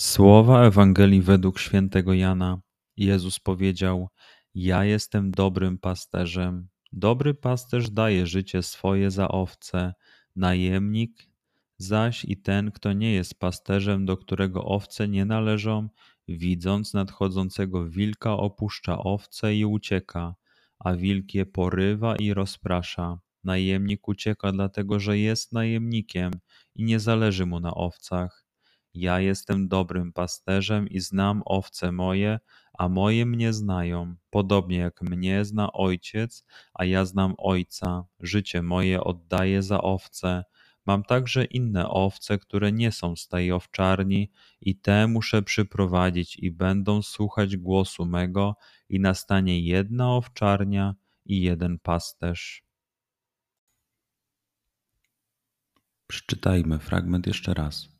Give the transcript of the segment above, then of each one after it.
Słowa Ewangelii według świętego Jana. Jezus powiedział: Ja jestem dobrym pasterzem. Dobry pasterz daje życie swoje za owce, najemnik zaś i ten, kto nie jest pasterzem, do którego owce nie należą, widząc nadchodzącego wilka, opuszcza owce i ucieka, a wilk je porywa i rozprasza. Najemnik ucieka dlatego, że jest najemnikiem i nie zależy mu na owcach. Ja jestem dobrym pasterzem i znam owce moje, a moje mnie znają, podobnie jak mnie zna ojciec, a ja znam ojca. Życie moje oddaję za owce. Mam także inne owce, które nie są z tej owczarni, i te muszę przyprowadzić, i będą słuchać głosu mego, i nastanie jedna owczarnia i jeden pasterz. Przeczytajmy fragment jeszcze raz.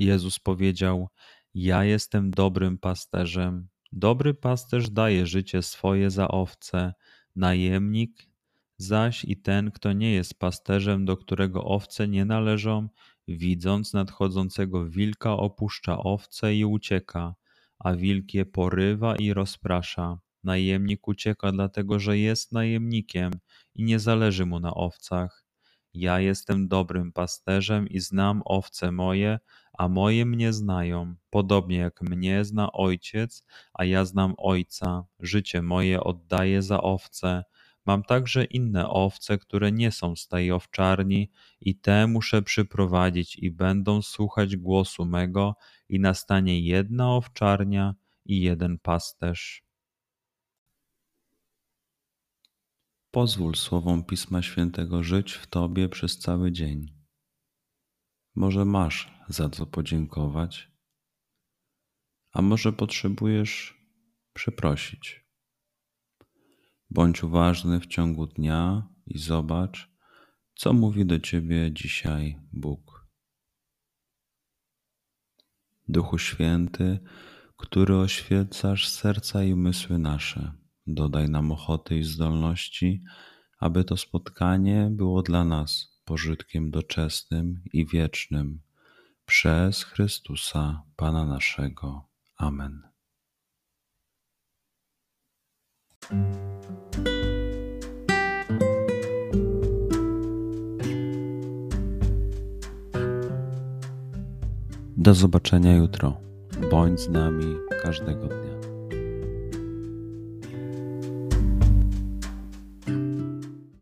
Jezus powiedział: Ja jestem dobrym pasterzem. Dobry pasterz daje życie swoje za owce, najemnik zaś i ten, kto nie jest pasterzem, do którego owce nie należą, widząc nadchodzącego wilka, opuszcza owce i ucieka, a wilk je porywa i rozprasza. Najemnik ucieka dlatego, że jest najemnikiem i nie zależy mu na owcach. Ja jestem dobrym pasterzem i znam owce moje, a moje mnie znają, podobnie jak mnie zna ojciec, a ja znam ojca. Życie moje oddaję za owce. Mam także inne owce, które nie są z tej owczarni, i te muszę przyprowadzić, i będą słuchać głosu mego, i nastanie jedna owczarnia i jeden pasterz. Pozwól słowom Pisma Świętego żyć w Tobie przez cały dzień. Może masz za co podziękować, a może potrzebujesz przeprosić. Bądź uważny w ciągu dnia i zobacz, co mówi do Ciebie dzisiaj Bóg. Duchu Święty, który oświecasz serca i umysły nasze Dodaj nam ochoty i zdolności, aby to spotkanie było dla nas pożytkiem doczesnym i wiecznym. Przez Chrystusa, Pana naszego. Amen. Do zobaczenia jutro. Bądź z nami każdego dnia.